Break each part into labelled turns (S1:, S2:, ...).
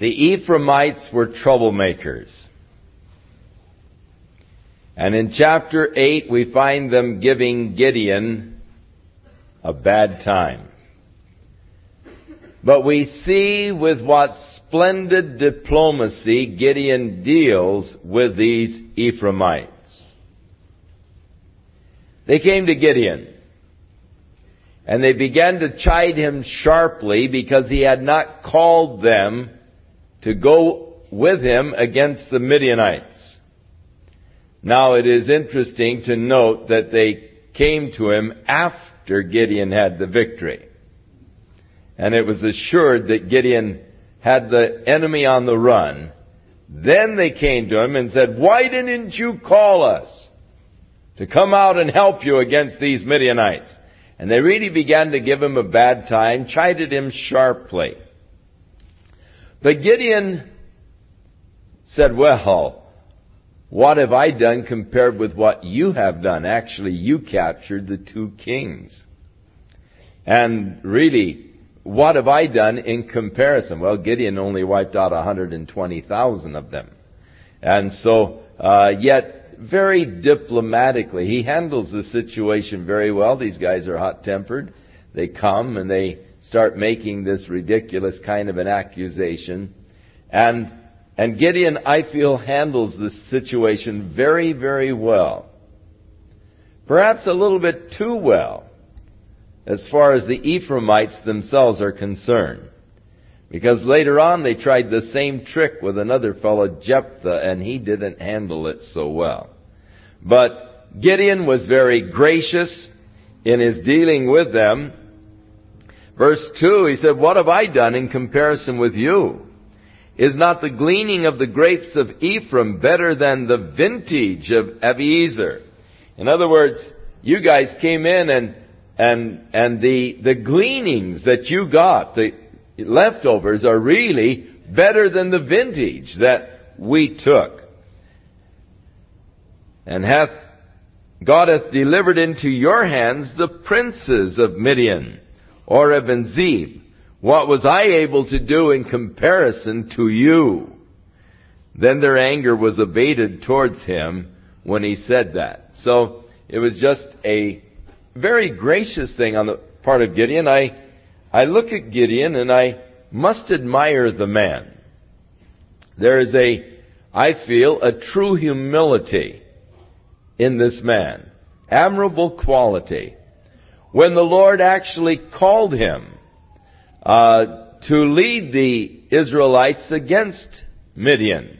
S1: The Ephraimites were troublemakers. And in chapter 8 we find them giving Gideon a bad time. But we see with what splendid diplomacy Gideon deals with these Ephraimites. They came to Gideon and they began to chide him sharply because he had not called them to go with him against the Midianites. Now it is interesting to note that they came to him after Gideon had the victory. And it was assured that Gideon had the enemy on the run. Then they came to him and said, why didn't you call us to come out and help you against these Midianites? And they really began to give him a bad time, chided him sharply. But Gideon said, well, what have I done compared with what you have done? Actually, you captured the two kings. And really, what have I done in comparison? Well, Gideon only wiped out 120,000 of them. And so, uh, yet, very diplomatically, he handles the situation very well. These guys are hot-tempered. They come and they start making this ridiculous kind of an accusation. And and Gideon, I feel, handles this situation very, very well. Perhaps a little bit too well, as far as the Ephraimites themselves are concerned. Because later on they tried the same trick with another fellow, Jephthah, and he didn't handle it so well. But Gideon was very gracious in his dealing with them. Verse 2, he said, What have I done in comparison with you? Is not the gleaning of the grapes of Ephraim better than the vintage of Abiezer? In other words, you guys came in and, and, and the, the gleanings that you got, the leftovers are really better than the vintage that we took. And hath, God hath delivered into your hands the princes of Midian, Oreb and Zeeb, what was I able to do in comparison to you? Then their anger was abated towards him when he said that. So it was just a very gracious thing on the part of Gideon. I, I look at Gideon and I must admire the man. There is a, I feel, a true humility in this man. Admirable quality. When the Lord actually called him uh, to lead the Israelites against Midian.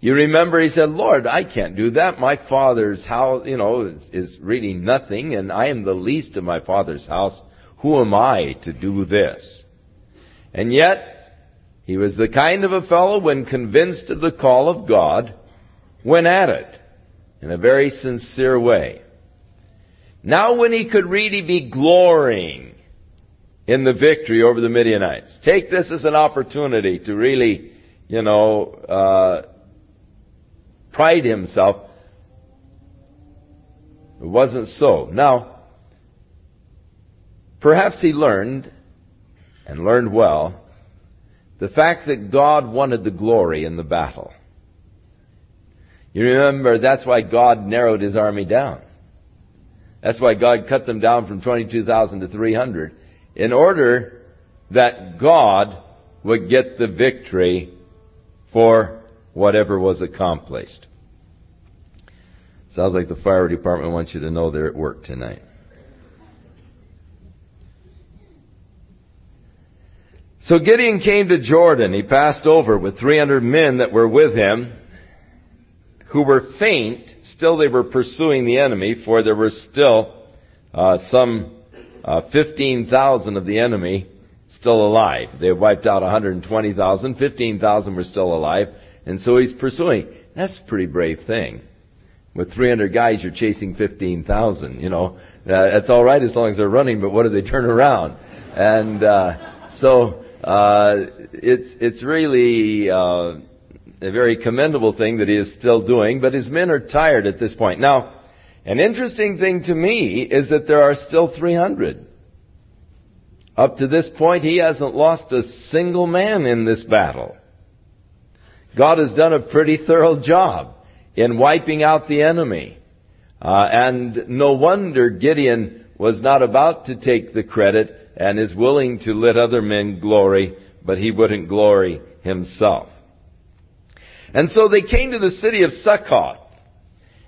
S1: You remember he said, Lord, I can't do that. My father's house, you know, is, is really nothing and I am the least of my father's house. Who am I to do this? And yet, he was the kind of a fellow when convinced of the call of God, went at it in a very sincere way. Now when he could really be glorying in the victory over the Midianites. Take this as an opportunity to really, you know, uh, pride himself. It wasn't so. Now, perhaps he learned, and learned well, the fact that God wanted the glory in the battle. You remember that's why God narrowed his army down. That's why God cut them down from 22,000 to 300 in order that God would get the victory for whatever was accomplished. Sounds like the fire department wants you to know they're at work tonight. So Gideon came to Jordan. He passed over with 300 men that were with him who were faint. Still they were pursuing the enemy for there were still uh, some uh, 15,000 of the enemy still alive. They wiped out 120,000. 15,000 were still alive. And so he's pursuing. That's a pretty brave thing. With 300 guys, you're chasing 15,000. You know, uh, that's all right as long as they're running, but what do they turn around? And uh, so uh, it's it's really uh, a very commendable thing that he is still doing. But his men are tired at this point. Now, an interesting thing to me is that there are still 300. Up to this point, he hasn't lost a single man in this battle. God has done a pretty thorough job in wiping out the enemy. Uh, and no wonder Gideon was not about to take the credit and is willing to let other men glory, but he wouldn't glory himself. And so they came to the city of Succoth,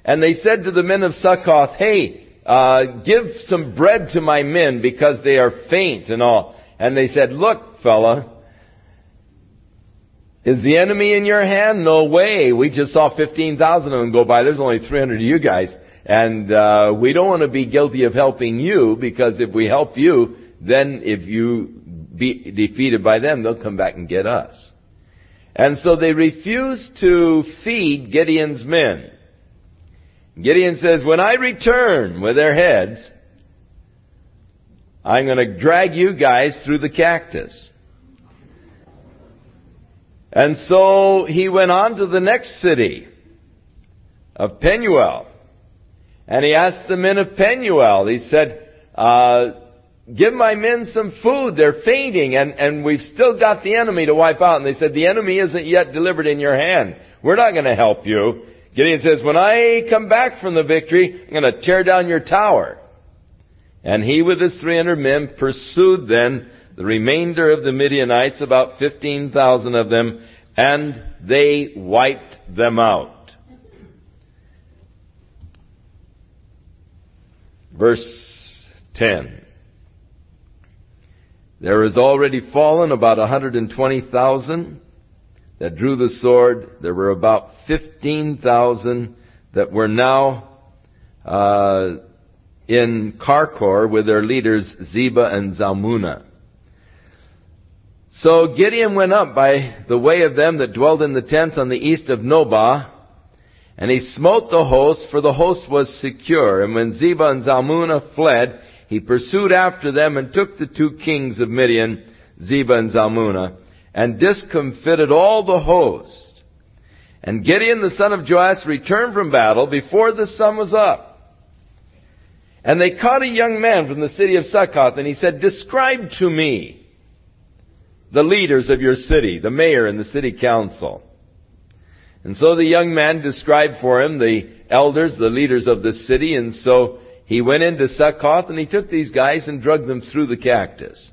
S1: and they said to the men of Succoth, hey, uh, give some bread to my men because they are faint and all. And they said, look, fella, is the enemy in your hand? No way. We just saw 15,000 of them go by. There's only 300 of you guys. And uh, we don't want to be guilty of helping you because if we help you, then if you be defeated by them, they'll come back and get us. And so they refuse to feed Gideon's men. Gideon says, when I return with their heads, I'm going to drag you guys through the cactus. And so he went on to the next city of Penuel. And he asked the men of Penuel, he said, uh, give my men some food. They're fainting and, and we've still got the enemy to wipe out. And they said, the enemy isn't yet delivered in your hand. We're not going to help you. Gideon says, when I come back from the victory, I'm going to tear down your tower. And he with his 300 men pursued then the remainder of the Midianites, about 15,000 of them, and they wiped them out. Verse 10. There has already fallen about 120,000 that drew the sword. There were about 15,000 that were now uh, in Karkor with their leaders Zebah and Zalmunna. So Gideon went up by the way of them that dwelled in the tents on the east of Nobah, and he smote the host, for the host was secure. And when Zebah and Zalmunna fled, he pursued after them and took the two kings of Midian, Zebah and Zalmunna, and discomfited all the host. And Gideon the son of Joash returned from battle before the sun was up. And they caught a young man from the city of Succoth, and he said, Describe to me the leaders of your city, the mayor and the city council. And so the young man described for him the elders, the leaders of the city, and so he went into Succoth and he took these guys and drugged them through the cactus,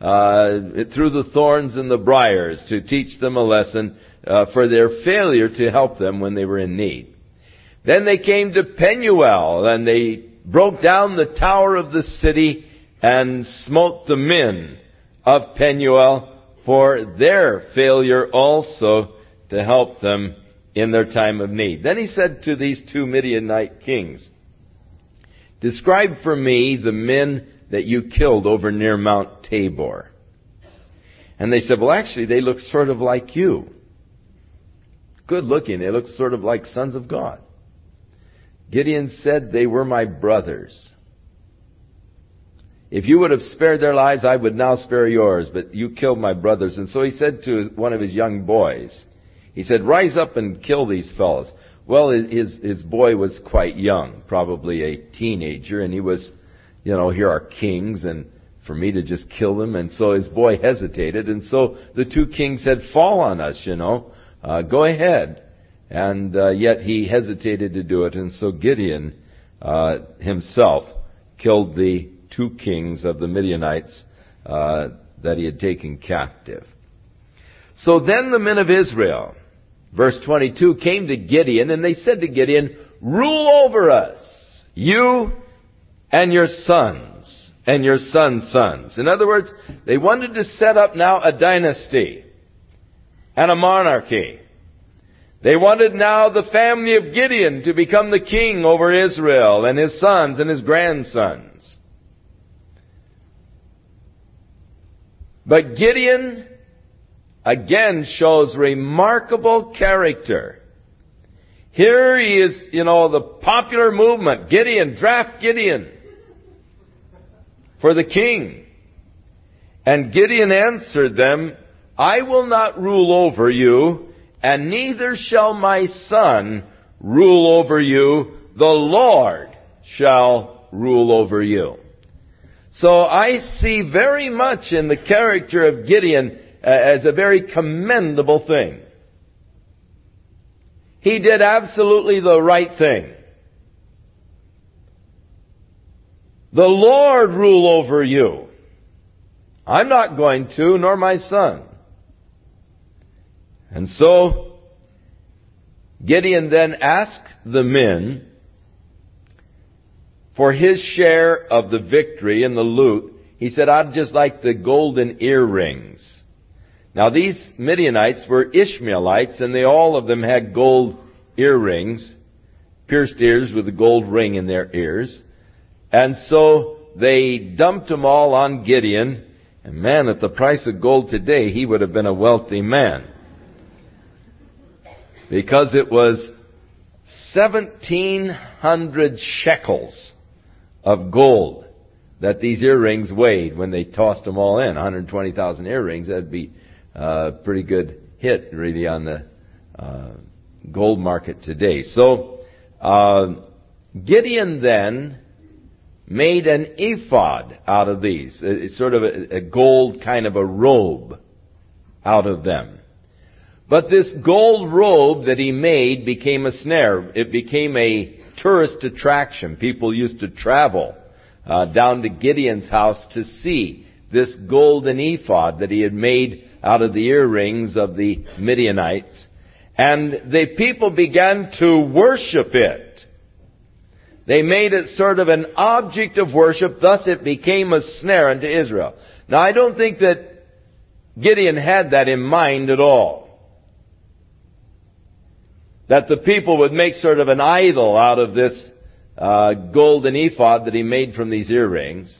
S1: uh, through the thorns and the briars to teach them a lesson uh, for their failure to help them when they were in need. Then they came to Penuel and they broke down the tower of the city and smote the men of Penuel for their failure also to help them in their time of need. Then he said to these two Midianite kings, Describe for me the men that you killed over near Mount Tabor. And they said, well actually they look sort of like you. Good looking. They look sort of like sons of God. Gideon said they were my brothers. If you would have spared their lives, I would now spare yours, but you killed my brothers. And so he said to one of his young boys, he said, rise up and kill these fellows. Well, his, his boy was quite young, probably a teenager, and he was, you know, here are kings, and for me to just kill them. And so his boy hesitated, and so the two kings said, fall on us, you know, uh, go ahead. And uh, yet he hesitated to do it, and so Gideon uh, himself killed the two kings of the Midianites uh, that he had taken captive. So then the men of Israel, verse 22, came to Gideon and they said to Gideon, rule over us, you and your sons and your sons' sons. In other words, they wanted to set up now a dynasty and a monarchy. They wanted now the family of Gideon to become the king over Israel and his sons and his grandsons. But Gideon again shows remarkable character. Here he is, you know, the popular movement. Gideon, draft Gideon for the king. And Gideon answered them, I will not rule over you, and neither shall my son rule over you. The Lord shall rule over you. So I see very much in the character of Gideon Uh, as a very commendable thing. He did absolutely the right thing. The Lord rule over you. I'm not going to, nor my son. And so, Gideon then asked the men for his share of the victory and the loot. He said, I'd just like the golden earrings. Now these Midianites were Ishmaelites and they all of them had gold earrings, pierced ears with a gold ring in their ears. And so they dumped them all on Gideon. And man, at the price of gold today, he would have been a wealthy man. Because it was 1700 shekels of gold that these earrings weighed when they tossed them all in. 120,000 earrings, that'd be pretty good hit really on the uh, gold market today. So, uh, Gideon then made an ephod out of these. It's sort of a, a gold kind of a robe out of them. But this gold robe that he made became a snare. It became a tourist attraction. People used to travel uh, down to Gideon's house to see this golden ephod that he had made out of the earrings of the Midianites. And the people began to worship it. They made it sort of an object of worship, thus it became a snare unto Israel. Now I don't think that Gideon had that in mind at all. That the people would make sort of an idol out of this uh, golden ephod that he made from these earrings.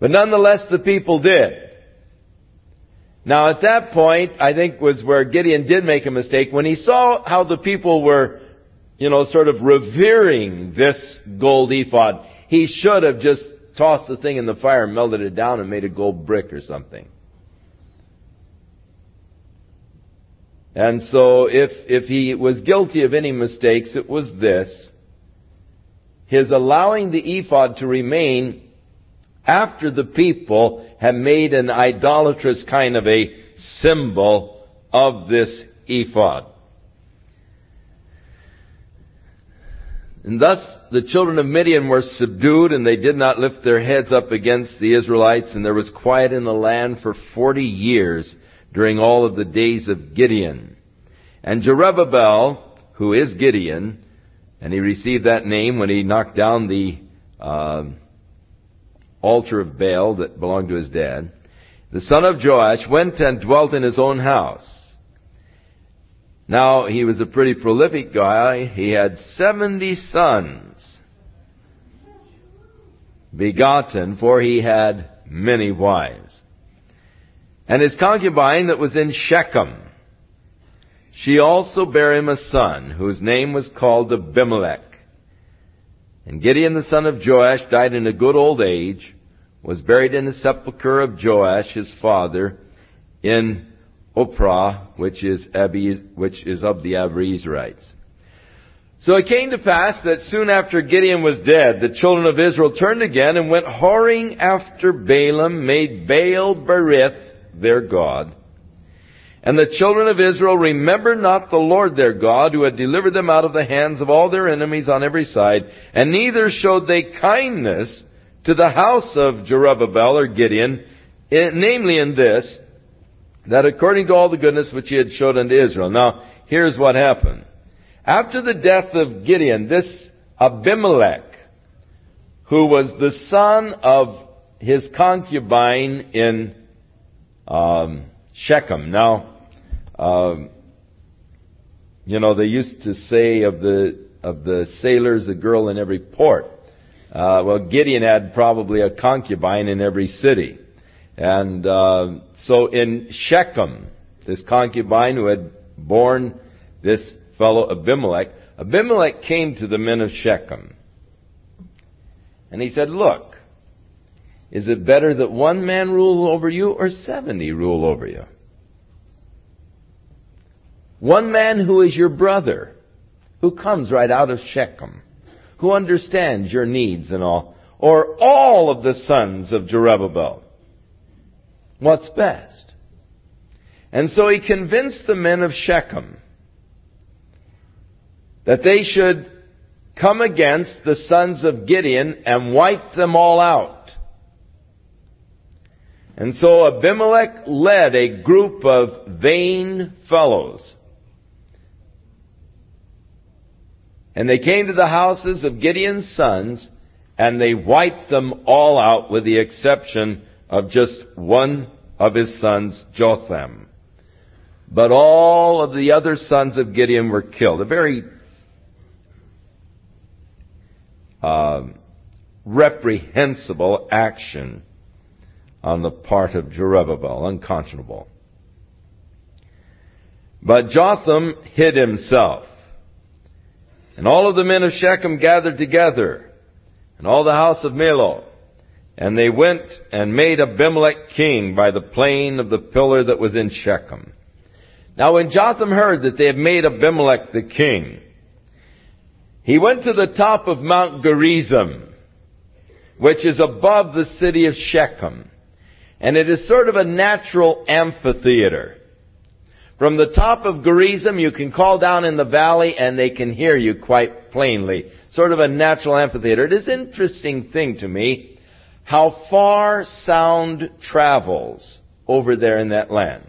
S1: But nonetheless, the people did. Now at that point, I think was where Gideon did make a mistake. When he saw how the people were you know, sort of revering this gold ephod, he should have just tossed the thing in the fire and melted it down and made a gold brick or something. And so if, if he was guilty of any mistakes, it was this. His allowing the ephod to remain after the people have made an idolatrous kind of a symbol of this ephod. And thus the children of Midian were subdued and they did not lift their heads up against the Israelites and there was quiet in the land for forty years during all of the days of Gideon. And Jerubbaal, who is Gideon, and he received that name when he knocked down the uh, altar of Baal that belonged to his dad, the son of Joash went and dwelt in his own house. Now, he was a pretty prolific guy. He had 70 sons begotten, for he had many wives. And his concubine that was in Shechem, she also bare him a son, whose name was called Abimelech. And Gideon the son of Joash died in a good old age, was buried in the sepulchre of Joash his father in Ophrah, which is, which is of the Abiezrites. So it came to pass that soon after Gideon was dead, the children of Israel turned again and went whoring after Baalim, made Baal Berith their God. And the children of Israel remembered not the Lord their God, who had delivered them out of the hands of all their enemies on every side, and neither showed they kindness to the house of Jerubbaal or Gideon, namely in this, that according to all the goodness which he had showed unto Israel. Now, here's what happened. After the death of Gideon, this Abimelech, who was the son of his concubine in um, Shechem. Now, um, you know, they used to say of the of the sailors, a girl in every port. Uh, well, Gideon had probably a concubine in every city. And uh, so in Shechem, this concubine who had borne this fellow Abimelech, Abimelech came to the men of Shechem. And he said, Look, is it better that one man rule over you or 70 rule over you? One man who is your brother, who comes right out of Shechem, who understands your needs and all, or all of the sons of Jerubbaal? What's best? And so he convinced the men of Shechem that they should come against the sons of Gideon and wipe them all out. And so Abimelech led a group of vain fellows. And they came to the houses of Gideon's sons and they wiped them all out with the exception of just one of his sons, Jotham. But all of the other sons of Gideon were killed. A very uh, reprehensible action on the part of Jerubbaal, unconscionable. But Jotham hid himself. And all of the men of Shechem gathered together, and all the house of Millo. And they went and made Abimelech king by the plain of the pillar that was in Shechem. Now when Jotham heard that they had made Abimelech the king, he went to the top of Mount Gerizim, which is above the city of Shechem. And it is sort of a natural amphitheater. From the top of Gerizim, you can call down in the valley and they can hear you quite plainly. Sort of a natural amphitheater. It is an interesting thing to me how far sound travels over there in that land.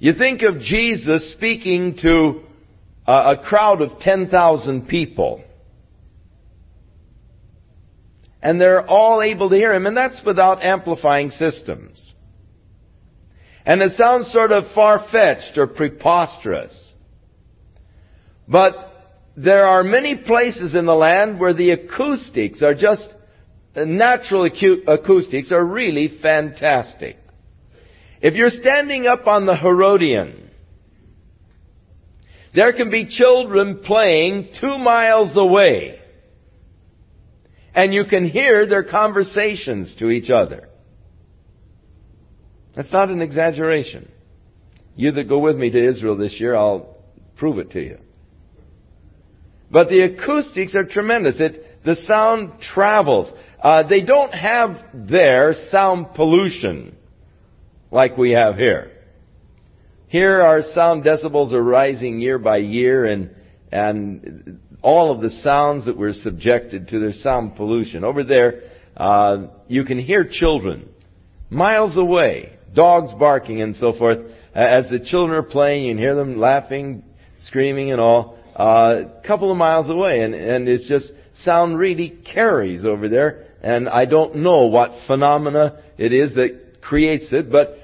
S1: You think of Jesus speaking to a crowd of 10,000 people. And they're all able to hear him, and that's without amplifying systems. And it sounds sort of far-fetched or preposterous. But there are many places in the land where the acoustics are just, the natural acoustics are really fantastic. If you're standing up on the Herodian, there can be children playing two miles away. And you can hear their conversations to each other. That's not an exaggeration. You that go with me to Israel this year, I'll prove it to you. But the acoustics are tremendous. It, the sound travels. Uh, they don't have there sound pollution like we have here. Here our sound decibels are rising year by year and, and all of the sounds that we're subjected to, there's sound pollution. Over there, uh, you can hear children miles away, dogs barking and so forth. As the children are playing, you can hear them laughing, screaming and all, uh, a couple of miles away. And, and it's just, sound really carries over there. And I don't know what phenomena it is that creates it, but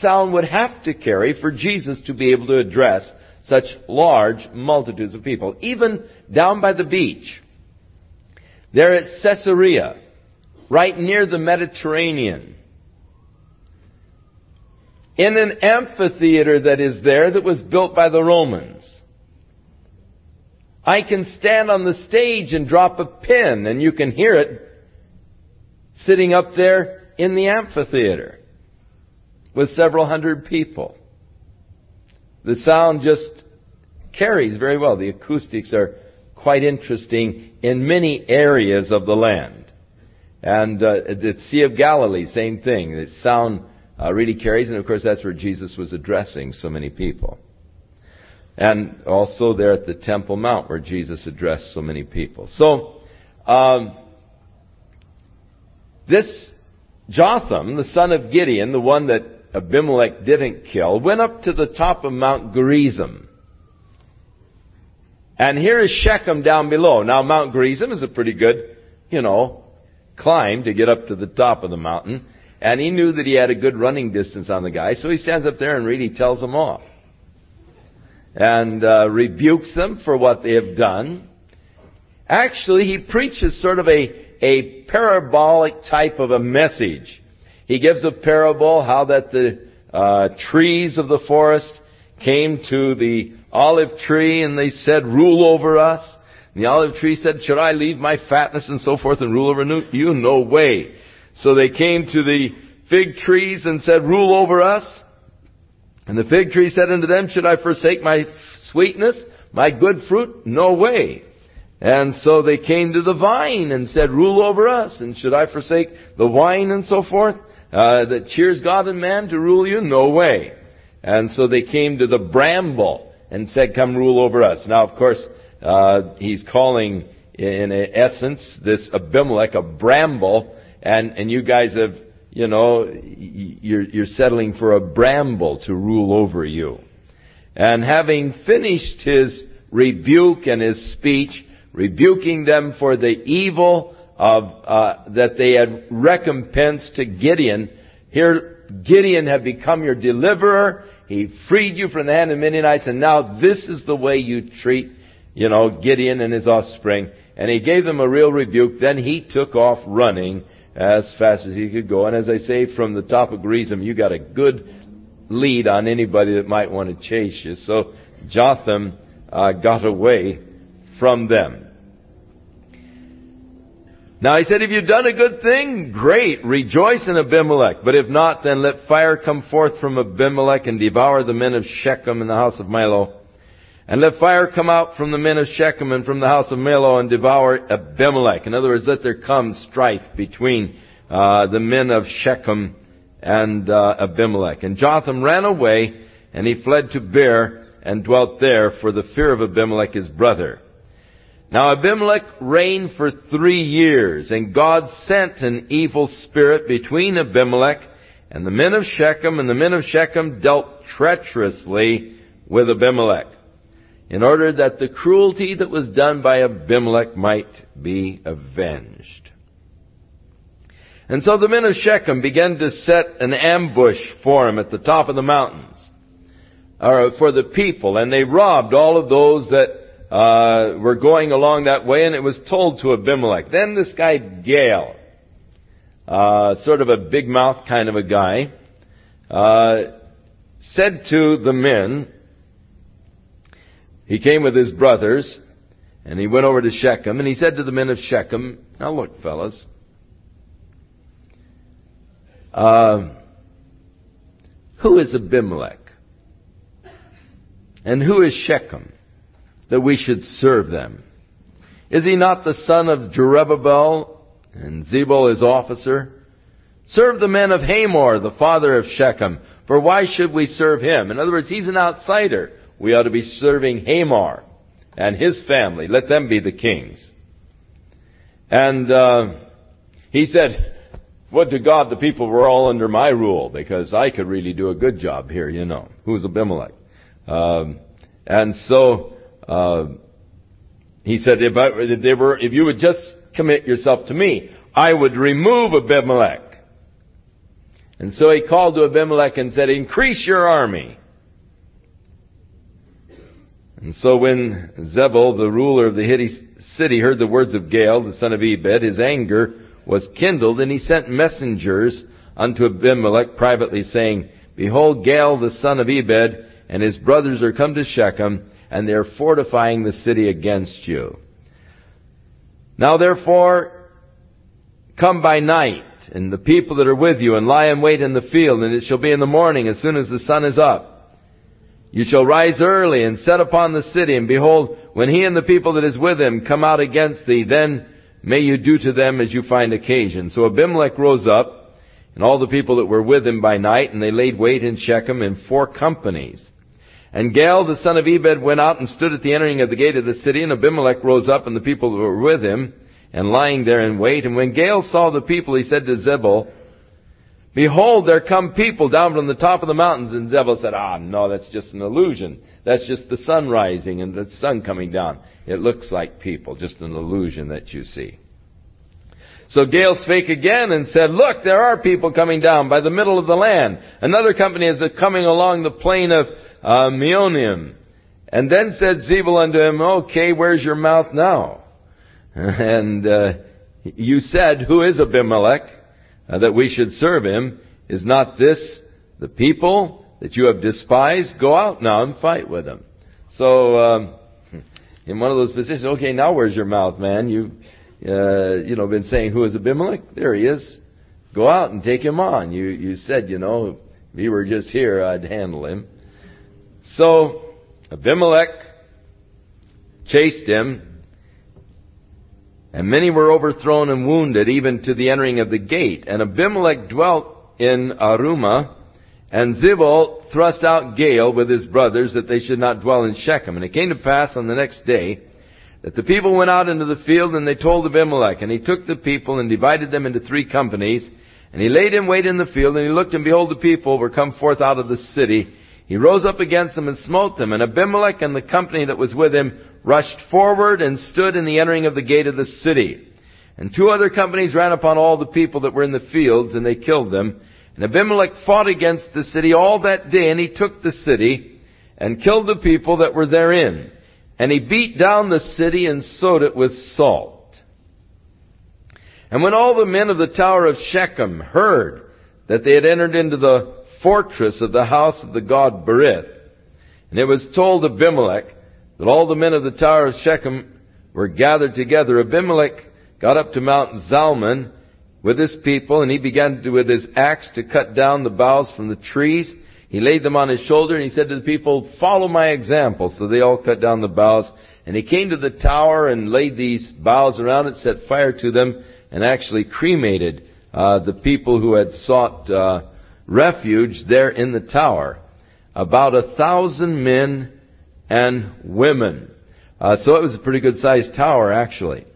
S1: sound would have to carry for Jesus to be able to address such large multitudes of people. Even down by the beach, there at Caesarea, right near the Mediterranean, in an amphitheater that is there that was built by the Romans. I can stand on the stage and drop a pin and you can hear it sitting up there in the amphitheater with several hundred people. The sound just carries very well. The acoustics are quite interesting in many areas of the land. And uh, the Sea of Galilee, same thing. The sound uh, really carries, and of course that's where Jesus was addressing so many people. And also there at the Temple Mount where Jesus addressed so many people. So, um, this Jotham, the son of Gideon, the one that Abimelech didn't kill, went up to the top of Mount Gerizim. And here is Shechem down below. Now Mount Gerizim is a pretty good, you know, climb to get up to the top of the mountain. And he knew that he had a good running distance on the guy, so he stands up there and really tells them off. And uh, rebukes them for what they have done. Actually, he preaches sort of a, a parabolic type of a message he gives a parable how that the uh, trees of the forest came to the olive tree and they said, rule over us. And the olive tree said, should I leave my fatness and so forth and rule over you? No way. So they came to the fig trees and said, rule over us. And the fig tree said unto them, should I forsake my sweetness, my good fruit? No way. And so they came to the vine and said, rule over us. And should I forsake the wine and so forth? Uh, that cheers God and man to rule you? No way. And so they came to the bramble and said, come rule over us. Now, of course, uh, he's calling in essence this Abimelech a bramble and, and you guys have, you know, you're, you're settling for a bramble to rule over you. And having finished his rebuke and his speech, rebuking them for the evil of uh, that they had recompensed to Gideon. Here, Gideon had become your deliverer. He freed you from the hand of Midianites, and now this is the way you treat, you know, Gideon and his offspring. And he gave them a real rebuke. Then he took off running as fast as he could go. And as I say, from the top of Gerizim, you got a good lead on anybody that might want to chase you. So Jotham uh, got away from them. Now he said, if you've done a good thing, great, rejoice in Abimelech. But if not, then let fire come forth from Abimelech and devour the men of Shechem in the house of Millo. And let fire come out from the men of Shechem and from the house of Millo and devour Abimelech. In other words, let there come strife between uh, the men of Shechem and uh, Abimelech. And Jotham ran away and he fled to Beer and dwelt there for the fear of Abimelech his brother. Now Abimelech reigned for three years, and God sent an evil spirit between Abimelech and the men of Shechem, and the men of Shechem dealt treacherously with Abimelech, in order that the cruelty that was done by Abimelech might be avenged. And so the men of Shechem began to set an ambush for him at the top of the mountains, or for the people, and they robbed all of those that uh, were going along that way, and it was told to Abimelech. Then this guy Gaal, uh, sort of a big mouth kind of a guy, uh, said to the men, he came with his brothers, and he went over to Shechem, and he said to the men of Shechem, now look, fellas, uh, who is Abimelech? And who is Shechem? that we should serve them. Is he not the son of Jerubbaal and Zebul his officer? Serve the men of Hamor, the father of Shechem, for why should we serve him? In other words, he's an outsider. We ought to be serving Hamor and his family. Let them be the kings. And uh, he said, Would to God the people were all under my rule, because I could really do a good job here, you know. Who's Abimelech? Um, and so uh, he said, if, I, if, were, if you would just commit yourself to me, I would remove Abimelech. And so he called to Abimelech and said, increase your army. And so when Zebul, the ruler of the Hittite city, heard the words of Gaal, the son of Ebed, his anger was kindled, and he sent messengers unto Abimelech privately, saying, Behold, Gaal, the son of Ebed, and his brothers are come to Shechem, and they're fortifying the city against you. Now therefore, come by night, and the people that are with you, and lie in wait in the field, and it shall be in the morning, as soon as the sun is up. You shall rise early and set upon the city, and behold, when he and the people that is with him come out against thee, then may you do to them as you find occasion. So Abimelech rose up, and all the people that were with him by night, and they laid wait in Shechem in four companies. And Gaal the son of Ebed went out and stood at the entering of the gate of the city, and Abimelech rose up and the people that were with him, and lying there in wait. And when Gaal saw the people, he said to Zebul, Behold, there come people down from the top of the mountains. And Zebul said, Ah, no, that's just an illusion. That's just the sun rising and the sun coming down. It looks like people, just an illusion that you see. So Gaal spake again and said, Look, there are people coming down by the middle of the land. Another company is coming along the plain of uh, Meonim. And then said Zebul unto him, Okay, where's your mouth now? And uh, you said, Who is Abimelech, uh, that we should serve him? Is not this the people that you have despised? Go out now and fight with them. So, um, in one of those positions, okay, now where's your mouth, man? You, uh, you know, been saying, Who is Abimelech? There he is. Go out and take him on. You, you said, you know, if he were just here, I'd handle him. So Abimelech chased him, And many were overthrown and wounded, even to the entering of the gate. And Abimelech dwelt in Arumah, and Zebul thrust out Gaal with his brothers that they should not dwell in Shechem. And it came to pass on the next day that the people went out into the field and they told Abimelech. And he took the people and divided them into three companies. And he laid in wait in the field and he looked and behold the people were come forth out of the city. He rose up against them and smote them. And Abimelech and the company that was with him rushed forward and stood in the entering of the gate of the city. And two other companies ran upon all the people that were in the fields, and they killed them. And Abimelech fought against the city all that day, and he took the city, and killed the people that were therein. And he beat down the city and sowed it with salt. And when all the men of the tower of Shechem heard that they had entered into the fortress of the house of the god Berith, and it was told Abimelech, that all the men of the tower of Shechem were gathered together. Abimelech got up to Mount Zalmon with his people, and he began to, with his axe to cut down the boughs from the trees. He laid them on his shoulder, and he said to the people, Follow my example. So they all cut down the boughs. And he came to the tower and laid these boughs around it, set fire to them, and actually cremated uh, the people who had sought uh, refuge there in the tower. About a thousand men and women. Uh, so it was a pretty good sized tower, actually.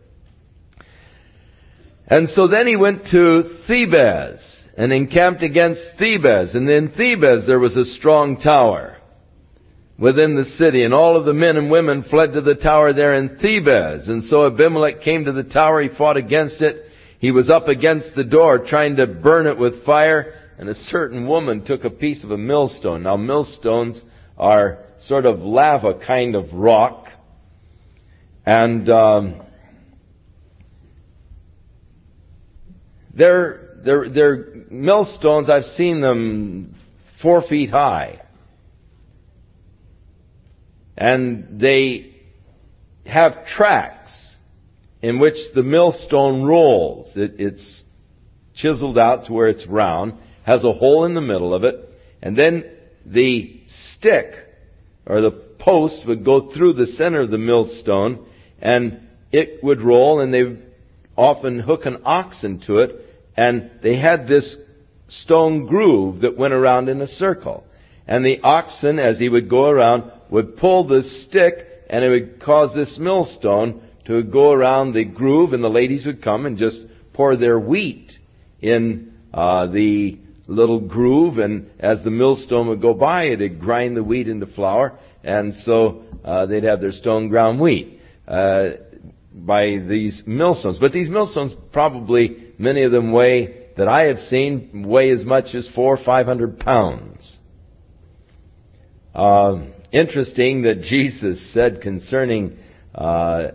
S1: And so then he went to Thebez and encamped against Thebez. And in Thebez there was a strong tower within the city, and all of the men and women fled to the tower there in Thebez. And so Abimelech came to the tower, he fought against it. He was up against the door trying to burn it with fire, and a certain woman took a piece of a millstone. Now millstones are sort of lava kind of rock. And um, they're, they're, they're millstones, I've seen them four feet high. And they have tracks in which the millstone rolls. It, it's chiseled out to where it's round, has a hole in the middle of it, and then the stick or the post would go through the center of the millstone and it would roll and they often hook an ox into it and they had this stone groove that went around in a circle. And the oxen, as he would go around, would pull the stick and it would cause this millstone to go around the groove and the ladies would come and just pour their wheat in uh, the little groove, and as the millstone would go by, it'd grind the wheat into flour, and so uh, they'd have their stone ground wheat uh, by these millstones. But these millstones probably, many of them weigh, that I have seen, weigh as much as four or five hundred pounds. Uh, interesting that Jesus said concerning uh,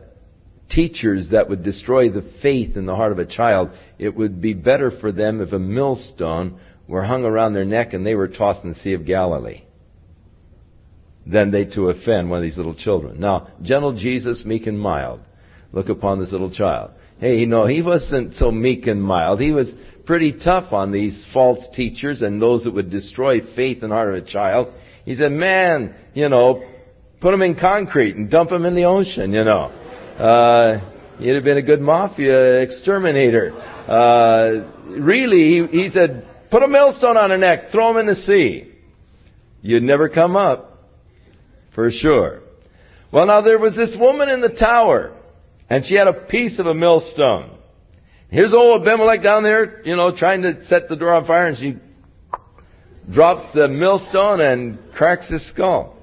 S1: teachers that would destroy the faith in the heart of a child, it would be better for them if a millstone were hung around their neck and they were tossed in the Sea of Galilee than they to offend one of these little children. Now, gentle Jesus, meek and mild. Look upon this little child. Hey, you know, he wasn't so meek and mild. He was pretty tough on these false teachers and those that would destroy faith the heart of a child. He said, man, you know, put them in concrete and dump them in the ocean, you know. Uh, he'd have been a good mafia exterminator. Uh, really, he, he said, Put a millstone on her neck, throw him in the sea. You'd never come up. For sure. Well, now there was this woman in the tower, and she had a piece of a millstone. Here's old Abimelech down there, you know, trying to set the door on fire, and she drops the millstone and cracks his skull.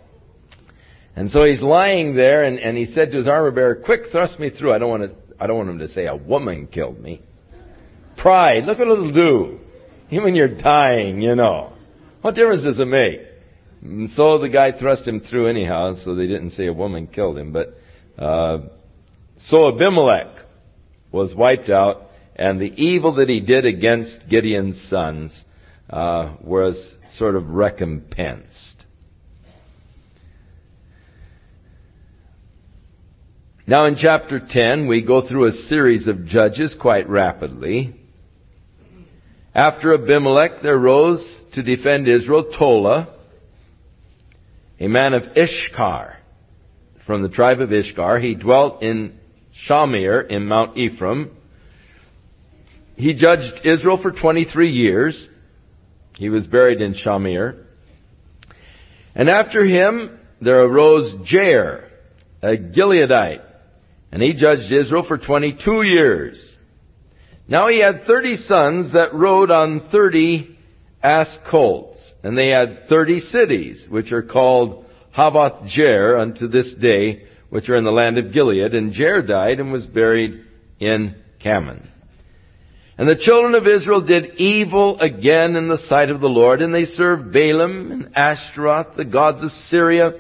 S1: And so he's lying there, and, and he said to his armor bearer, "Quick, thrust me through. I don't want to. I don't want him to say a woman killed me. Pride. Look what it'll do. Even you're dying, you know. What difference does it make? And so the guy thrust him through anyhow, so they didn't say a woman killed him. But uh, so Abimelech was wiped out, and the evil that he did against Gideon's sons uh, was sort of recompensed. Now in chapter 10, we go through a series of judges quite rapidly. After Abimelech, there rose to defend Israel Tola, a man of Issachar, from the tribe of Issachar. He dwelt in Shamir in Mount Ephraim. He judged Israel for 23 years. He was buried in Shamir. And after him, there arose Jair, a Gileadite, and he judged Israel for 22 years. Now he had 30 sons that rode on 30 ass colts, and they had 30 cities, which are called Havoth Jair unto this day, which are in the land of Gilead. And Jair died and was buried in Camon. And the children of Israel did evil again in the sight of the Lord, and they served Baalim and Ashtaroth, the gods of Syria,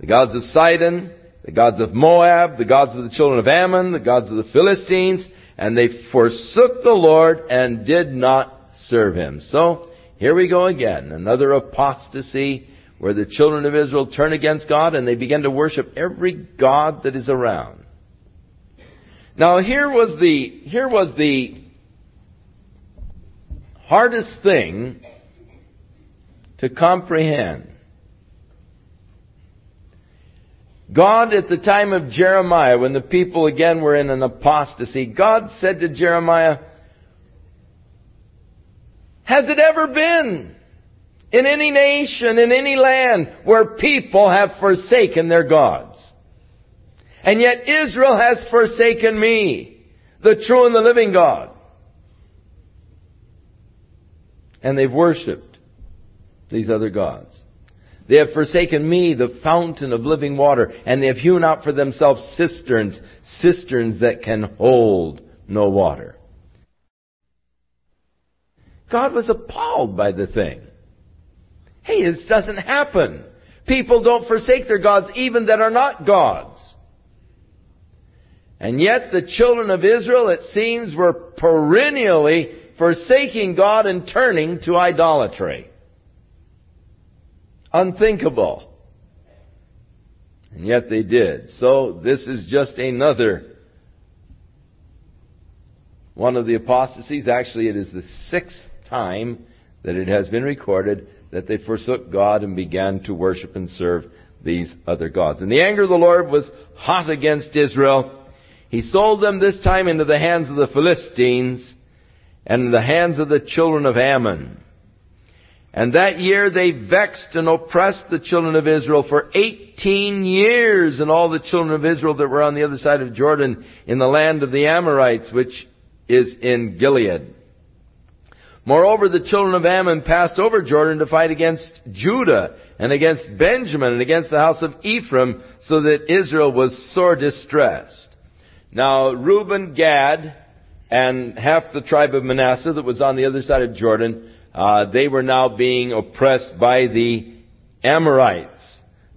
S1: the gods of Sidon, the gods of Moab, the gods of the children of Ammon, the gods of the Philistines, and they forsook the Lord and did not serve him. So, here we go again. Another apostasy where the children of Israel turn against God and they begin to worship every God that is around. Now here was the, here was the hardest thing to comprehend. God, at the time of Jeremiah, when the people again were in an apostasy, God said to Jeremiah, Has it ever been in any nation, in any land, where people have forsaken their gods? And yet Israel has forsaken me, the true and the living God. And they've worshipped these other gods. They have forsaken me, the fountain of living water, and they have hewn out for themselves cisterns, cisterns that can hold no water. God was appalled by the thing. Hey, this doesn't happen. People don't forsake their gods even that are not gods. And yet the children of Israel, it seems, were perennially forsaking God and turning to idolatry. Unthinkable. And yet they did. So this is just another one of the apostasies. Actually, it is the sixth time that it has been recorded that they forsook God and began to worship and serve these other gods. And the anger of the Lord was hot against Israel. He sold them this time into the hands of the Philistines and the hands of the children of Ammon. And that year they vexed and oppressed the children of Israel for 18 years and all the children of Israel that were on the other side of Jordan in the land of the Amorites, which is in Gilead. Moreover, the children of Ammon passed over Jordan to fight against Judah and against Benjamin and against the house of Ephraim so that Israel was sore distressed. Now, Reuben, Gad, and half the tribe of Manasseh that was on the other side of Jordan uh, they were now being oppressed by the Amorites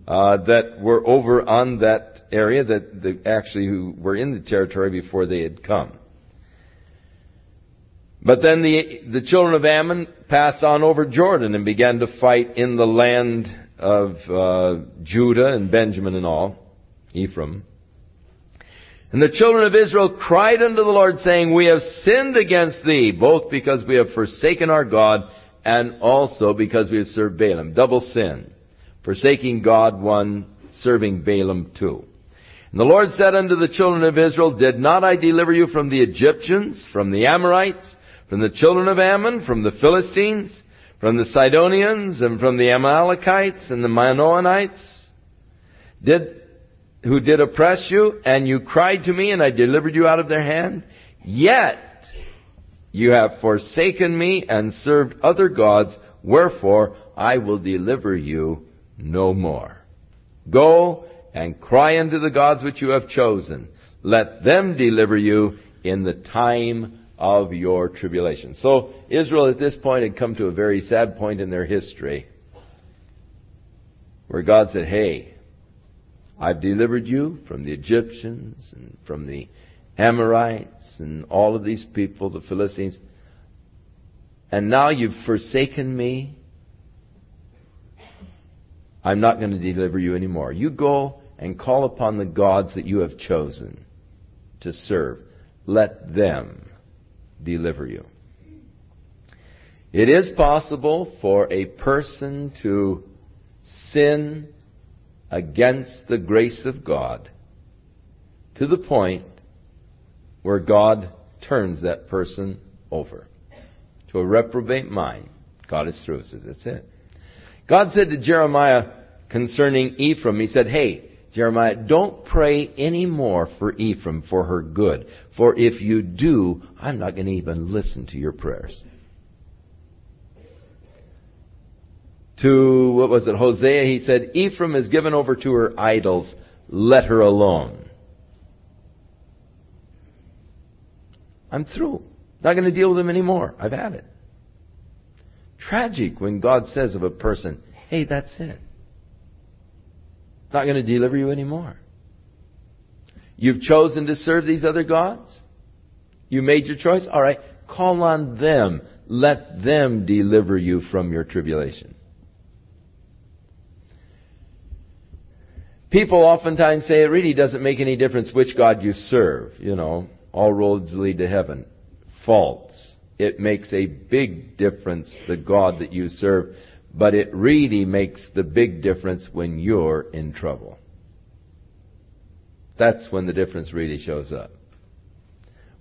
S1: uh, that were over on that area that the, actually who were in the territory before they had come. But then the the children of Ammon passed on over Jordan and began to fight in the land of uh, Judah and Benjamin and all, Ephraim. And the children of Israel cried unto the Lord, saying, We have sinned against thee, both because we have forsaken our God, and also because we have served Baalim. Double sin. Forsaking God one, serving Baalim two. And the Lord said unto the children of Israel, Did not I deliver you from the Egyptians, from the Amorites, from the children of Ammon, from the Philistines, from the Sidonians, and from the Amalekites, and the Maonites? Did who did oppress you, and you cried to me, and I delivered you out of their hand? Yet you have forsaken me and served other gods, wherefore I will deliver you no more. Go and cry unto the gods which you have chosen. Let them deliver you in the time of your tribulation. So Israel at this point had come to a very sad point in their history where God said, Hey, I've delivered you from the Egyptians and from the Amorites and all of these people, the Philistines. And now you've forsaken me. I'm not going to deliver you anymore. You go and call upon the gods that you have chosen to serve. Let them deliver you. It is possible for a person to sin against the grace of God to the point where God turns that person over to a reprobate mind. God is through. Says that's it. God said to Jeremiah concerning Ephraim, He said, "Hey, Jeremiah, don't pray any more for Ephraim for her good, for if you do, I'm not going to even listen to your prayers." To what was it, Hosea? He said, "Ephraim is given over to her idols. Let her alone." I'm through. Not going to deal with him anymore. I've had it. Tragic when God says of a person, hey, that's it. Not going to deliver you anymore. You've chosen to serve these other gods? You made your choice? Alright, call on them. Let them deliver you from your tribulation. People oftentimes say it really doesn't make any difference which God you serve, you know all roads lead to heaven. False. It makes a big difference the God that you serve, but it really makes the big difference when you're in trouble. That's when the difference really shows up.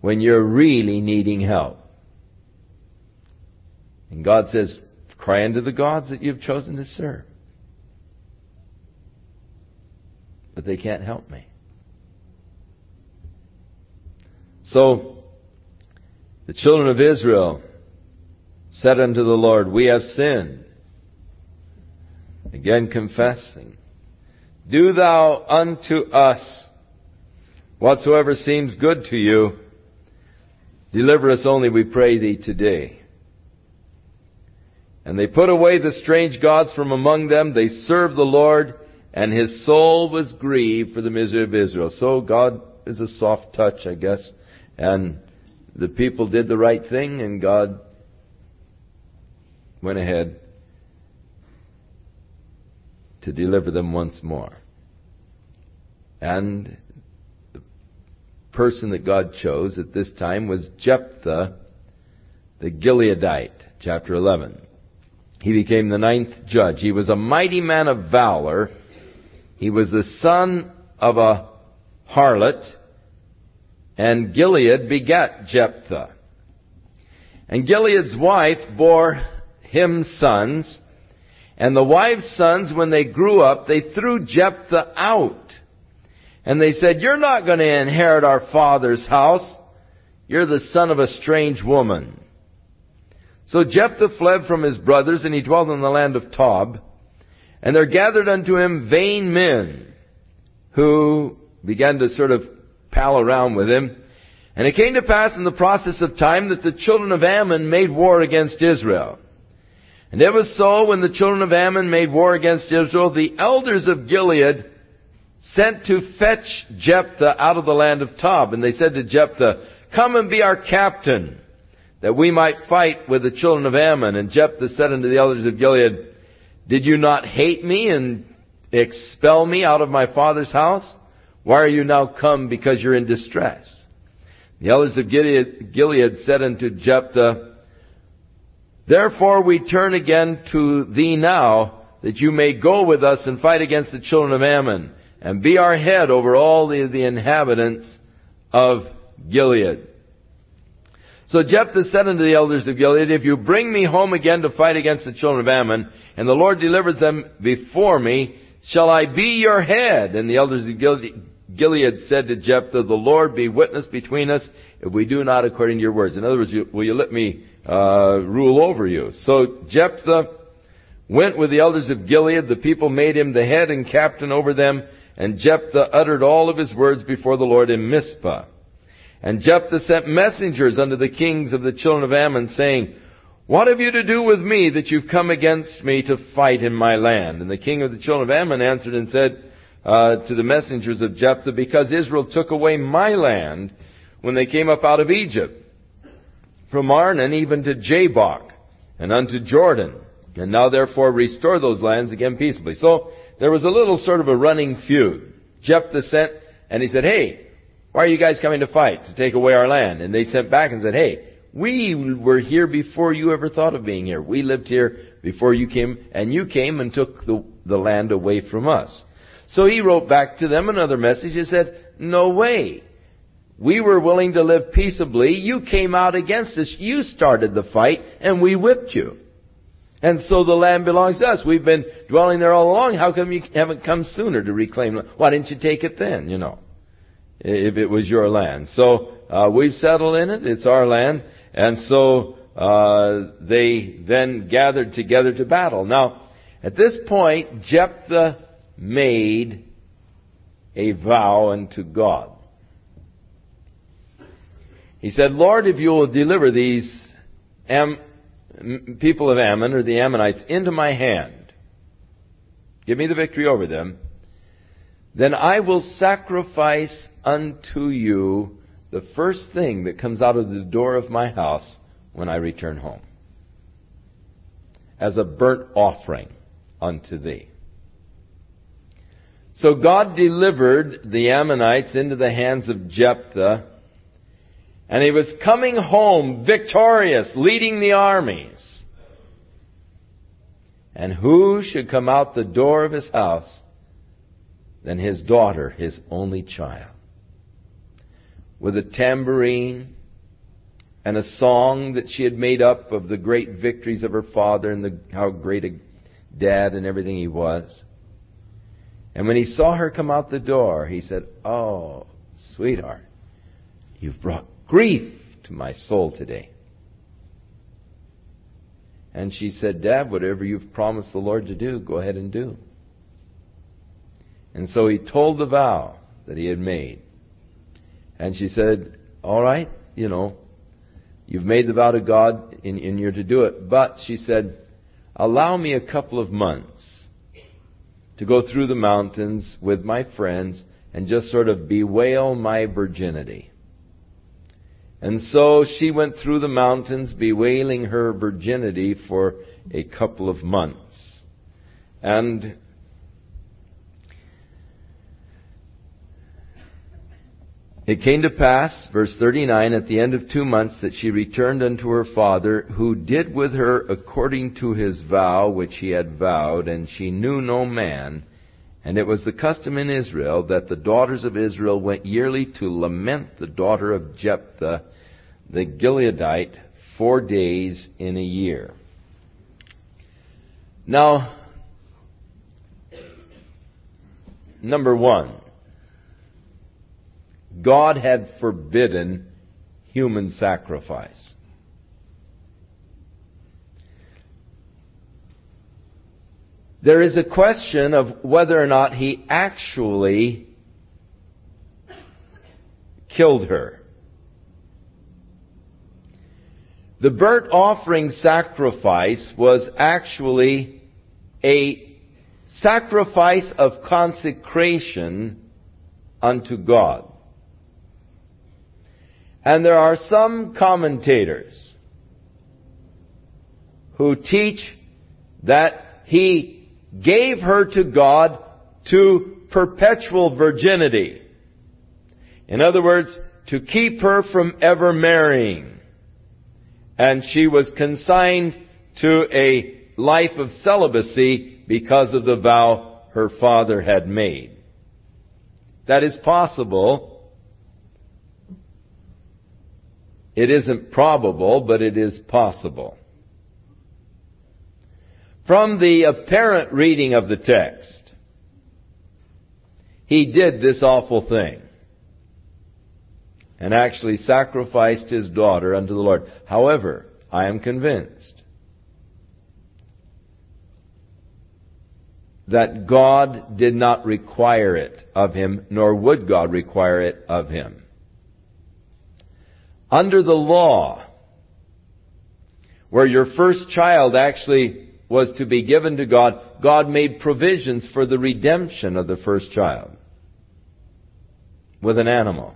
S1: When you're really needing help. And God says, cry unto the gods that you've chosen to serve. But they can't help me. So, the children of Israel said unto the Lord, We have sinned. Again confessing. Do thou unto us whatsoever seems good to you. Deliver us only, we pray thee, today. And they put away the strange gods from among them. They served the Lord, and his soul was grieved for the misery of Israel. So God is a soft touch, I guess. And the people did the right thing, and God went ahead to deliver them once more. And the person that God chose at this time was Jephthah the Gileadite, chapter 11. He became the ninth judge. He was a mighty man of valor. He was the son of a harlot and Gilead begat Jephthah. And Gilead's wife bore him sons, and the wife's sons, when they grew up, they threw Jephthah out. And they said, You're not going to inherit our father's house. You're the son of a strange woman. So Jephthah fled from his brothers, and he dwelt in the land of Tob. And there gathered unto him vain men, who began to sort of pal around with him. And it came to pass in the process of time that the children of Ammon made war against Israel. And it was so when the children of Ammon made war against Israel, the elders of Gilead sent to fetch Jephthah out of the land of Tob. And they said to Jephthah, Come and be our captain, that we might fight with the children of Ammon. And Jephthah said unto the elders of Gilead, Did you not hate me and expel me out of my father's house? Why are you now come because you're in distress? The elders of Gilead, Gilead said unto Jephthah, Therefore we turn again to thee now, that you may go with us and fight against the children of Ammon, and be our head over all the, the inhabitants of Gilead. So Jephthah said unto the elders of Gilead, If you bring me home again to fight against the children of Ammon, and the Lord delivers them before me, shall I be your head? And the elders of Gilead said to Jephthah, The Lord be witness between us if we do not according to your words. In other words, will you let me uh, rule over you? So Jephthah went with the elders of Gilead. The people made him the head and captain over them. And Jephthah uttered all of his words before the Lord in Mizpah. And Jephthah sent messengers unto the kings of the children of Ammon, saying, What have you to do with me that you've come against me to fight in my land? And the king of the children of Ammon answered and said, uh, to the messengers of Jephthah because Israel took away my land when they came up out of Egypt, from Arnon even to Jabbok and unto Jordan. And now therefore restore those lands again peaceably. So there was a little sort of a running feud. Jephthah sent and he said, Hey, why are you guys coming to fight? To take away our land? And they sent back and said, Hey, we were here before you ever thought of being here. We lived here before you came, and you came and took the, the land away from us. So he wrote back to them another message and said, No way. we were willing to live peaceably. You came out against us. You started the fight, and we whipped you. And so the land belongs to us. We've been dwelling there all along. How come you haven't come sooner to reclaim it? Why didn't you take it then, you know, if it was your land? So, uh, we've settled in it. It's our land. And so, uh, they then gathered together to battle. Now, at this point, Jephthah made a vow unto God. He said, Lord, if you will deliver these Am- people of Ammon or the Ammonites into my hand, give me the victory over them, then I will sacrifice unto you the first thing that comes out of the door of my house when I return home as a burnt offering unto thee. So God delivered the Ammonites into the hands of Jephthah and he was coming home victorious, leading the armies. And who should come out the door of his house than his daughter, his only child? With a tambourine and a song that she had made up of the great victories of her father and the, how great a dad and everything he was. And when he saw her come out the door, he said, Oh, sweetheart, you've brought grief to my soul today. And she said, Dad, whatever you've promised the Lord to do, go ahead and do. And so he told the vow that he had made. And she said, All right, you know, you've made the vow to God and, and you're to do it. But, she said, allow me a couple of months to go through the mountains with my friends and just sort of bewail my virginity. And so she went through the mountains bewailing her virginity for a couple of months. And It came to pass, verse 39, at the end of two months that she returned unto her father, who did with her according to his vow which he had vowed, and she knew no man. And it was the custom in Israel that the daughters of Israel went yearly to lament the daughter of Jephthah the Gileadite four days in a year. Now, number one, God had forbidden human sacrifice. There is a question of whether or not he actually killed her. The burnt offering sacrifice was actually a sacrifice of consecration unto God. And there are some commentators who teach that he gave her to God to perpetual virginity. In other words, to keep her from ever marrying and she was consigned to a life of celibacy because of the vow her father had made. That is possible. It isn't probable, but it is possible. From the apparent reading of the text, he did this awful thing and actually sacrificed his daughter unto the Lord. However, I am convinced that God did not require it of him, nor would God require it of him. Under the law, where your first child actually was to be given to God, God made provisions for the redemption of the first child with an animal.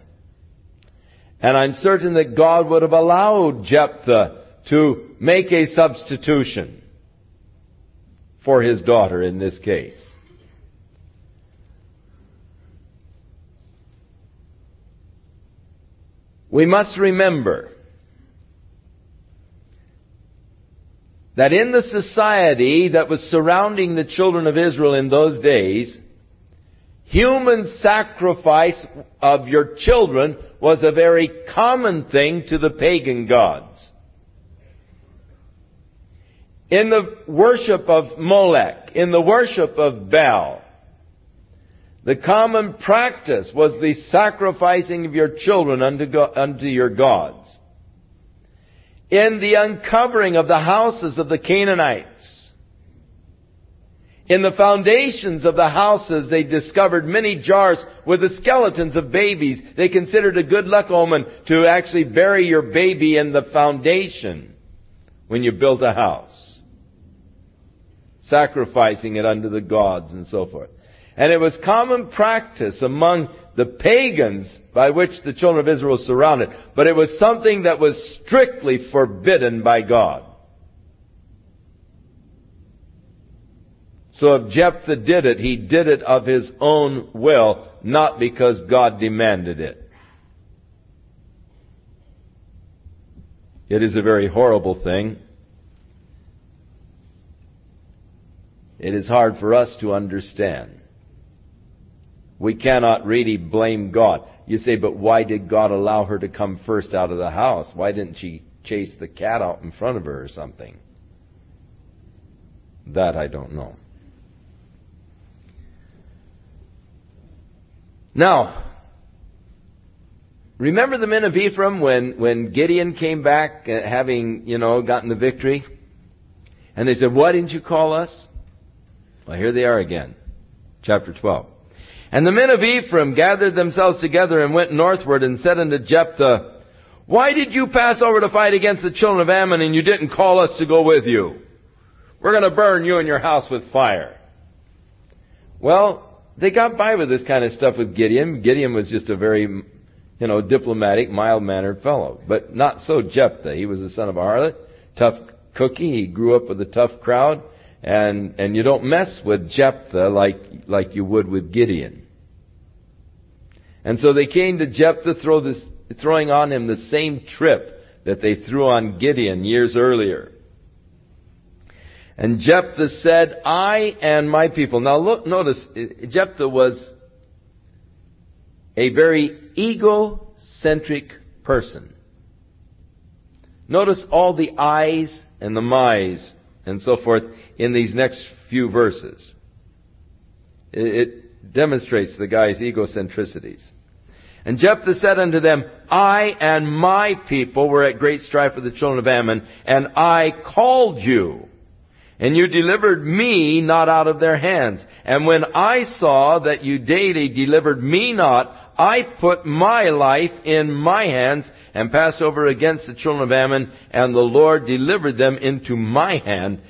S1: And I'm certain that God would have allowed Jephthah to make a substitution for his daughter in this case. We must remember that in the society that was surrounding the children of Israel in those days, human sacrifice of your children was a very common thing to the pagan gods. In the worship of Molech, in the worship of Baal, the common practice was the sacrificing of your children unto, go- unto your gods. In the uncovering of the houses of the Canaanites, in the foundations of the houses, they discovered many jars with the skeletons of babies. They considered a good luck omen to actually bury your baby in the foundation when you built a house. Sacrificing it unto the gods and so forth. And it was common practice among the pagans by which the children of Israel were surrounded. But it was something that was strictly forbidden by God. So if Jephthah did it, he did it of his own will, not because God demanded it. It is a very horrible thing. It is hard for us to understand. We cannot really blame God. You say, but why did God allow her to come first out of the house? Why didn't she chase the cat out in front of her or something? That I don't know. Now, remember the men of Ephraim when, when Gideon came back uh, having, you know, gotten the victory? And they said, why didn't you call us? Well, here they are again. Chapter 12. And the men of Ephraim gathered themselves together and went northward and said unto Jephthah, Why did you pass over to fight against the children of Ammon and you didn't call us to go with you? We're going to burn you and your house with fire. Well, they got by with this kind of stuff with Gideon. Gideon was just a very, you know, diplomatic, mild-mannered fellow. But not so Jephthah. He was the son of a harlot, tough cookie. He grew up with a tough crowd. And, and you don't mess with Jephthah like, like you would with Gideon. And so they came to Jephthah throw this, throwing on him the same trip that they threw on Gideon years earlier. And Jephthah said, I and my people. Now look, notice, uh, Jephthah was a very egocentric person. Notice all the I's and the my's and so forth in these next few verses. It, demonstrates the guy's egocentricities. And Jephthah said unto them, I and my people were at great strife with the children of Ammon, and I called you and you delivered me not out of their hands. And when I saw that you daily delivered me not, I put my life in my hands and passed over against the children of Ammon, and the Lord delivered them into my hand.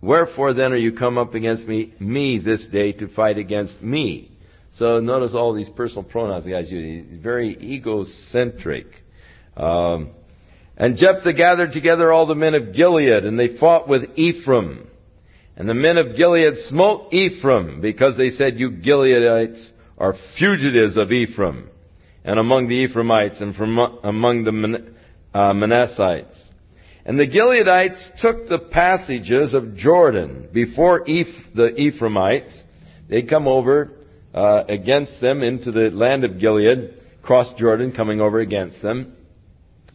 S1: Wherefore then are you come up against me, me this day to fight against me? So notice all these personal pronouns the guys use. He's very egocentric. Um, and Jephthah gathered together all the men of Gilead, and they fought with Ephraim. And the men of Gilead smote Ephraim because they said, You Gileadites are fugitives of Ephraim and among the Ephraimites and from among the uh, Manassites. And the Gileadites took the passages of Jordan before the Ephraimites. They'd come over uh, against them into the land of Gilead, cross Jordan, coming over against them.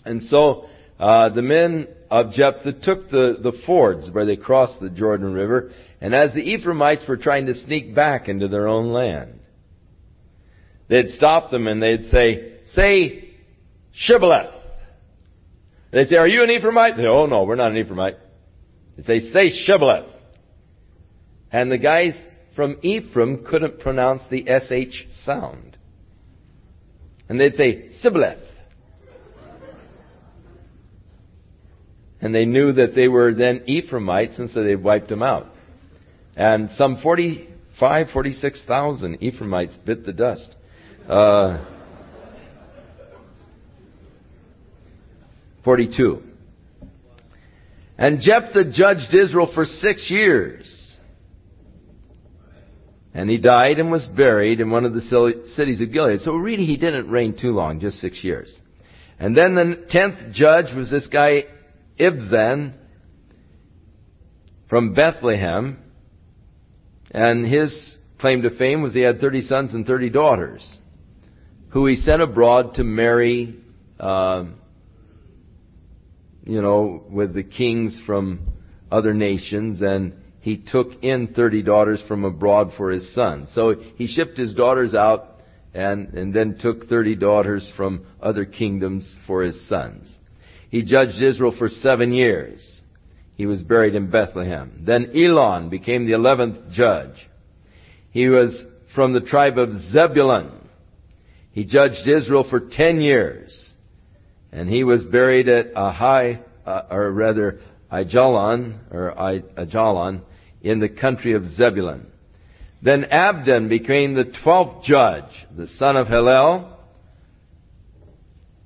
S1: And so uh, the men of Jephthah took the, the fords where they crossed the Jordan River, and as the Ephraimites were trying to sneak back into their own land, they'd stop them and they'd say, say Shibboleth. They'd say, are you an Ephraimite? They'd say, oh no, we're not an Ephraimite. They'd say, say Shibboleth. And the guys from Ephraim couldn't pronounce the SH sound. And they'd say, Sibboleth. And they knew that they were then Ephraimites, and so they wiped them out. And some 45, 46,000 Ephraimites bit the dust. Uh, 42. And Jephthah judged Israel for six years. And he died and was buried in one of the cities of Gilead. So really he didn't reign too long, just six years. And then the tenth judge was this guy Ibzan from Bethlehem, and his claim to fame was he had 30 sons and 30 daughters, who he sent abroad to marry, uh, you know, with the kings from other nations, and he took in 30 daughters from abroad for his son. So he shipped his daughters out and, and then took 30 daughters from other kingdoms for his sons. He judged Israel for seven years. He was buried in Bethlehem. Then Elon became the eleventh judge. He was from the tribe of Zebulun. He judged Israel for ten years. And he was buried at Ahai, uh, or rather, Ajalon, or Ajalon, in the country of Zebulun. Then Abdon became the twelfth judge, the son of Hillel.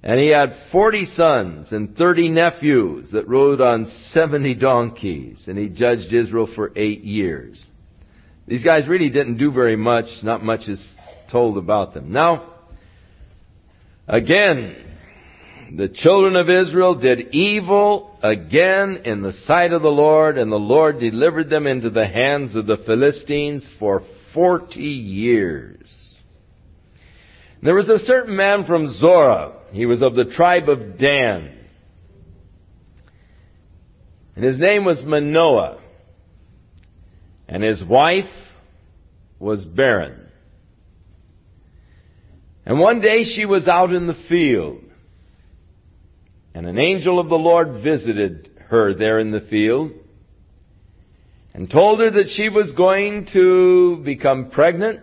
S1: And he had forty sons and thirty nephews that rode on seventy donkeys. And he judged Israel for eight years. These guys really didn't do very much. Not much is told about them. Now, again, the children of Israel did evil again in the sight of the Lord, and the Lord delivered them into the hands of the Philistines for forty years. There was a certain man from Zorah. He was of the tribe of Dan. And his name was Manoah. And his wife was barren. And one day she was out in the field. And an angel of the Lord visited her there in the field and told her that she was going to become pregnant.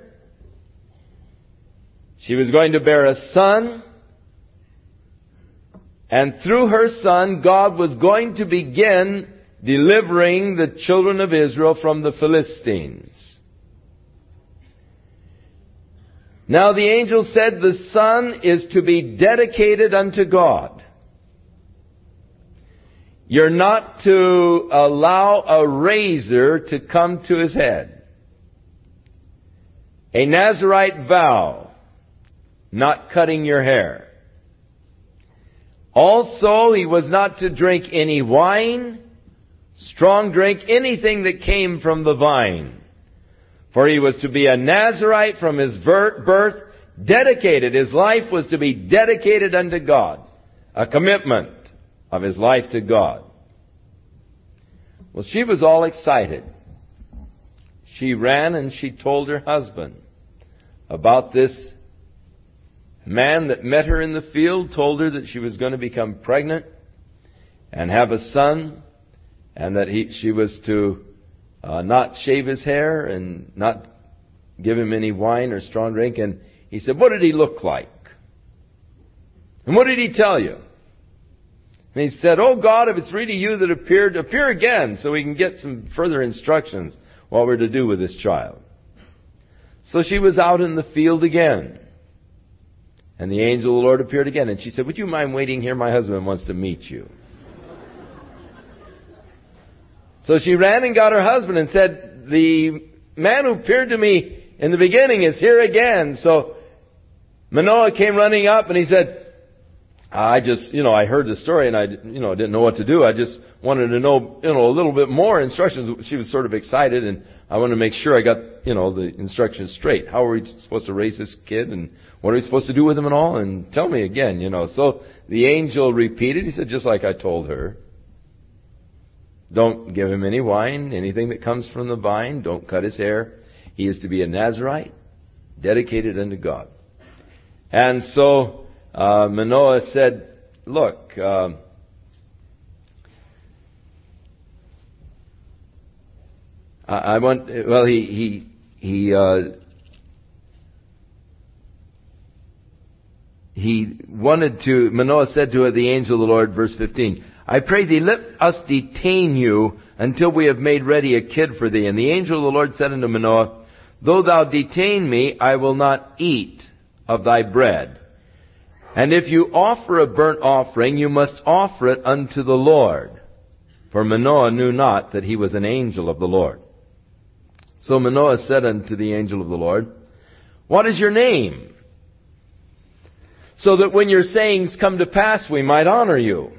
S1: She was going to bear a son. And through her son, God was going to begin delivering the children of Israel from the Philistines. Now the angel said the son is to be dedicated unto God. You're not to allow a razor to come to his head. A Nazarite vow, not cutting your hair. Also, he was not to drink any wine, strong drink, anything that came from the vine. For he was to be a Nazarite from his birth, dedicated. His life was to be dedicated unto God. A commitment of his life to God. Well, she was all excited. She ran and she told her husband about this man that met her in the field, told her that she was going to become pregnant and have a son, and that he, she was to uh, not shave his hair and not give him any wine or strong drink. And he said, What did he look like? And what did he tell you? And he said, Oh God, if it's really you that appeared, appear again so we can get some further instructions what we're to do with this child. So she was out in the field again. And the angel of the Lord appeared again. And she said, Would you mind waiting here? My husband wants to meet you. So she ran and got her husband and said, The man who appeared to me in the beginning is here again. So Manoah came running up and he said, I just, you know, I heard the story and I, you know, didn't know what to do. I just wanted to know, you know, a little bit more instructions. She was sort of excited and I wanted to make sure I got, you know, the instructions straight. How are we supposed to raise this kid and what are we supposed to do with him and all? And tell me again, you know. So the angel repeated. He said, just like I told her. Don't give him any wine, anything that comes from the vine. Don't cut his hair. He is to be a Nazarite, dedicated unto God. And so, uh, Manoah said, Look, uh, I, want, well, he, he, he, uh, he wanted to, Manoah said to the angel of the Lord, verse 15, I pray thee, let us detain you until we have made ready a kid for thee. And the angel of the Lord said unto Manoah, Though thou detain me, I will not eat of thy bread. And if you offer a burnt offering, you must offer it unto the Lord. For Manoah knew not that he was an angel of the Lord. So Manoah said unto the angel of the Lord, What is your name? So that when your sayings come to pass, we might honor you.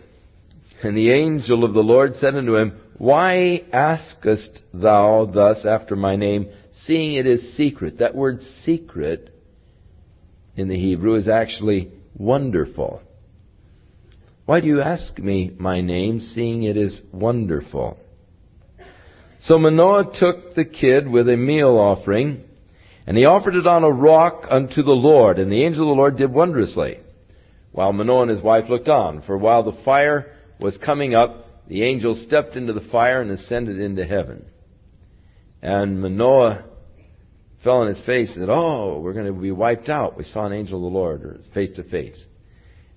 S1: And the angel of the Lord said unto him, Why askest thou thus after my name, seeing it is secret? That word secret in the Hebrew is actually wonderful. Why do you ask me my name, seeing it is wonderful? So Manoah took the kid with a meal offering, and he offered it on a rock unto the Lord, and the angel of the Lord did wondrously, while Manoah and his wife looked on. For while the fire was coming up, the angel stepped into the fire and ascended into heaven. And Manoah fell on his face and said, Oh, we're going to be wiped out. We saw an angel of the Lord, face to face.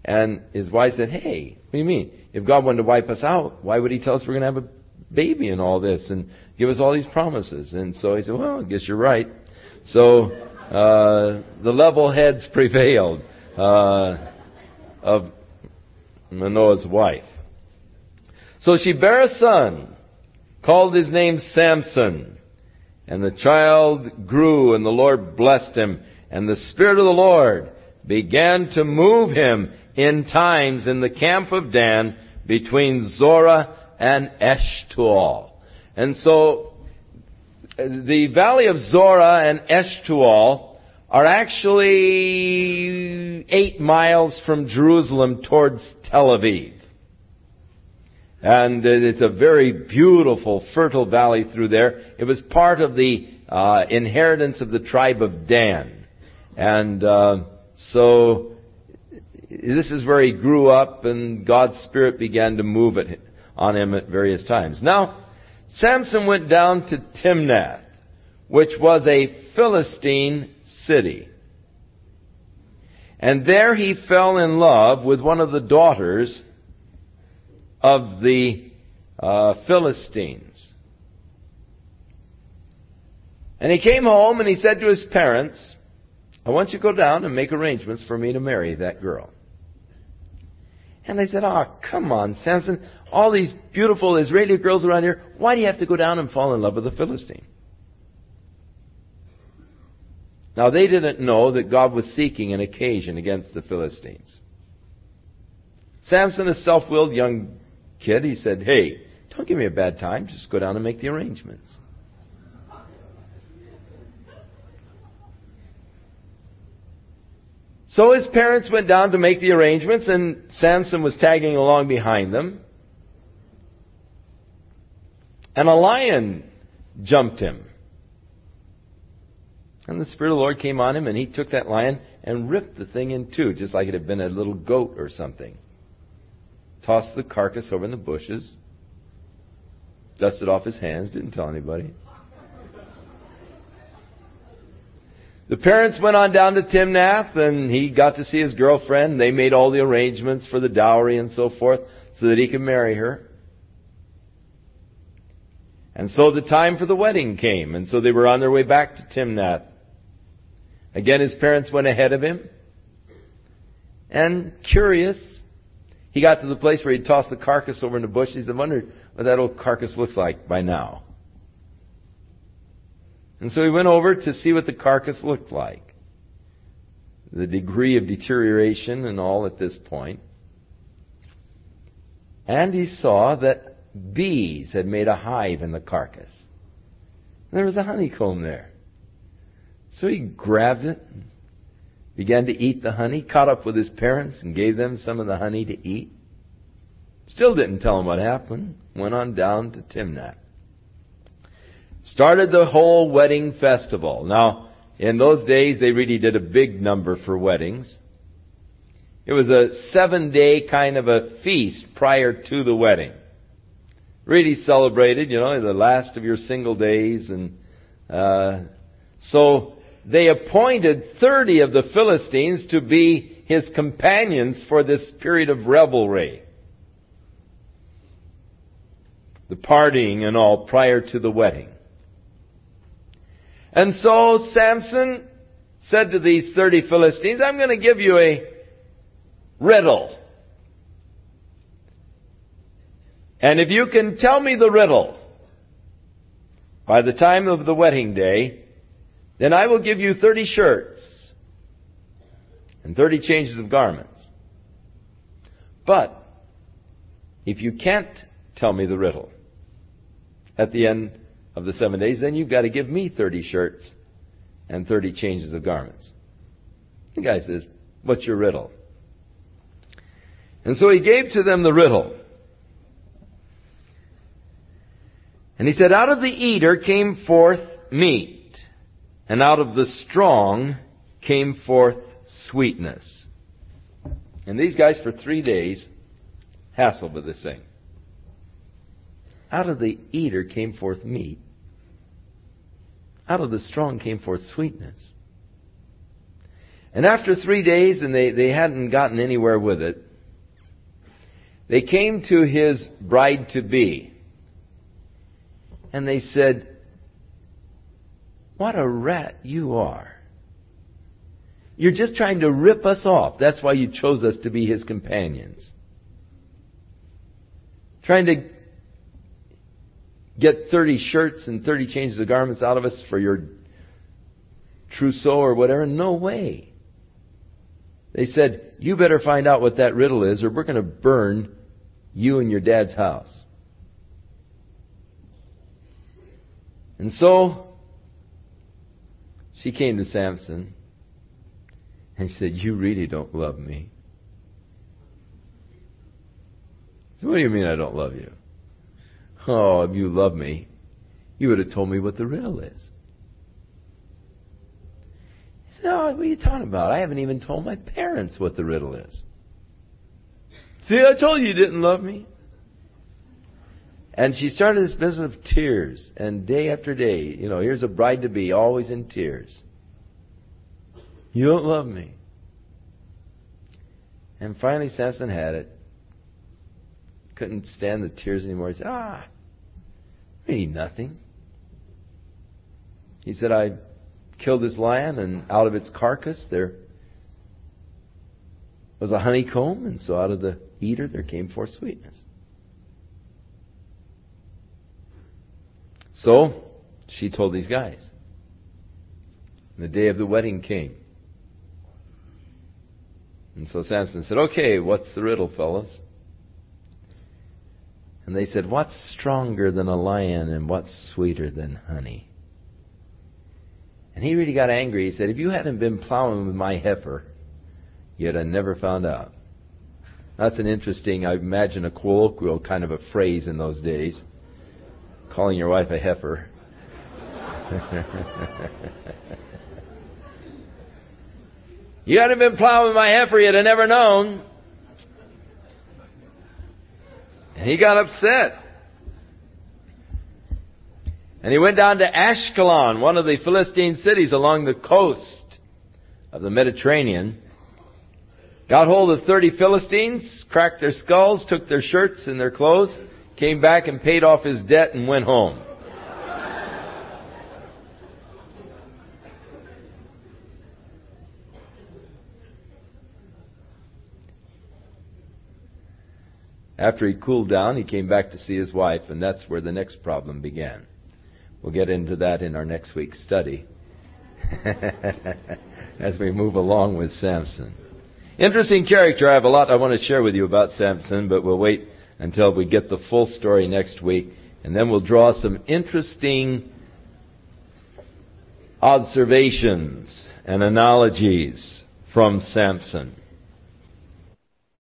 S1: And his wife said, Hey, what do you mean? If God wanted to wipe us out, why would he tell us we're going to have a baby and all this and give us all these promises? And so he said, Well, I guess you're right. So uh, the level heads prevailed uh, of Manoah's wife. So she bare a son, called his name Samson. And the child grew, and the Lord blessed him. And the Spirit of the Lord began to move him in times in the camp of Dan between Zorah and Eshtaol. And so, the valley of Zorah and Eshtaol are actually eight miles from Jerusalem towards Tel Aviv. And it's a very beautiful, fertile valley through there. It was part of the uh, inheritance of the tribe of Dan. And uh, so this is where he grew up, and God's Spirit began to move it on him at various times. Now, Samson went down to Timnath, which was a Philistine city. And there he fell in love with one of the daughters of the uh, Philistines. And he came home and he said to his parents, I want you to go down and make arrangements for me to marry that girl. And they said, Oh, come on, Samson. All these beautiful Israeli girls around here, why do you have to go down and fall in love with a Philistine? Now, they didn't know that God was seeking an occasion against the Philistines. Samson, a self willed young kid, he said, Hey, don't give me a bad time. Just go down and make the arrangements. So his parents went down to make the arrangements, and Samson was tagging along behind them. And a lion jumped him. And the Spirit of the Lord came on him, and he took that lion and ripped the thing in two, just like it had been a little goat or something. Tossed the carcass over in the bushes, dusted off his hands, didn't tell anybody. The parents went on down to Timnath and he got to see his girlfriend. They made all the arrangements for the dowry and so forth so that he could marry her. And so the time for the wedding came and so they were on their way back to Timnath. Again, his parents went ahead of him. And curious, he got to the place where he'd tossed the carcass over in the bushes and wondered what that old carcass looks like by now. And so he went over to see what the carcass looked like. The degree of deterioration and all at this point. And he saw that bees had made a hive in the carcass. There was a honeycomb there. So he grabbed it, began to eat the honey, caught up with his parents and gave them some of the honey to eat. Still didn't tell them what happened. Went on down to Timnath started the whole wedding festival. Now, in those days, they really did a big number for weddings. It was a seven day kind of a feast prior to the wedding. Really celebrated, you know, the last of your single days. And uh, so they appointed 30 of the Philistines to be his companions for this period of revelry. The partying and all prior to the wedding. And so Samson said to these 30 Philistines, I'm going to give you a riddle. And if you can tell me the riddle by the time of the wedding day, then I will give you 30 shirts and 30 changes of garments. But if you can't tell me the riddle, at the end of the seven days, then you've got to give me 30 shirts and 30 changes of garments. The guy says, What's your riddle? And so he gave to them the riddle. And he said, Out of the eater came forth meat, and out of the strong came forth sweetness. And these guys, for three days, hassled with this thing. Out of the eater came forth meat. Out of the strong came forth sweetness. And after three days, and they, they hadn't gotten anywhere with it, they came to his bride to be. And they said, What a rat you are. You're just trying to rip us off. That's why you chose us to be his companions. Trying to get 30 shirts and 30 changes of garments out of us for your trousseau or whatever. No way. They said, You better find out what that riddle is, or we're going to burn you and your dad's house. And so, she came to Samson and said, You really don't love me. So, what do you mean I don't love you? Oh, if you love me, you would have told me what the riddle is. He said, Oh, what are you talking about? I haven't even told my parents what the riddle is. See, I told you you didn't love me. And she started this business of tears, and day after day, you know, here's a bride to be, always in tears. You don't love me. And finally, Samson had it. Couldn't stand the tears anymore. He said, Ah, really nothing. He said, I killed this lion, and out of its carcass there was a honeycomb, and so out of the eater there came forth sweetness. So, she told these guys. And The day of the wedding came. And so Samson said, Okay, what's the riddle, fellas? And they said, What's stronger than a lion and what's sweeter than honey? And he really got angry. He said, If you hadn't been plowing with my heifer, you'd have never found out. That's an interesting, I imagine, a colloquial kind of a phrase in those days. Calling your wife a heifer. you hadn't been plowing my heifer, you'd have never known. And he got upset. And he went down to Ashkelon, one of the Philistine cities along the coast of the Mediterranean. Got hold of 30 Philistines, cracked their skulls, took their shirts and their clothes, came back and paid off his debt and went home. After he cooled down, he came back to see his wife, and that's where the next problem began. We'll get into that in our next week's study as we move along with Samson. Interesting character. I have a lot I want to share with you about Samson, but we'll wait until we get the full story next week, and then we'll draw some interesting observations and analogies from Samson.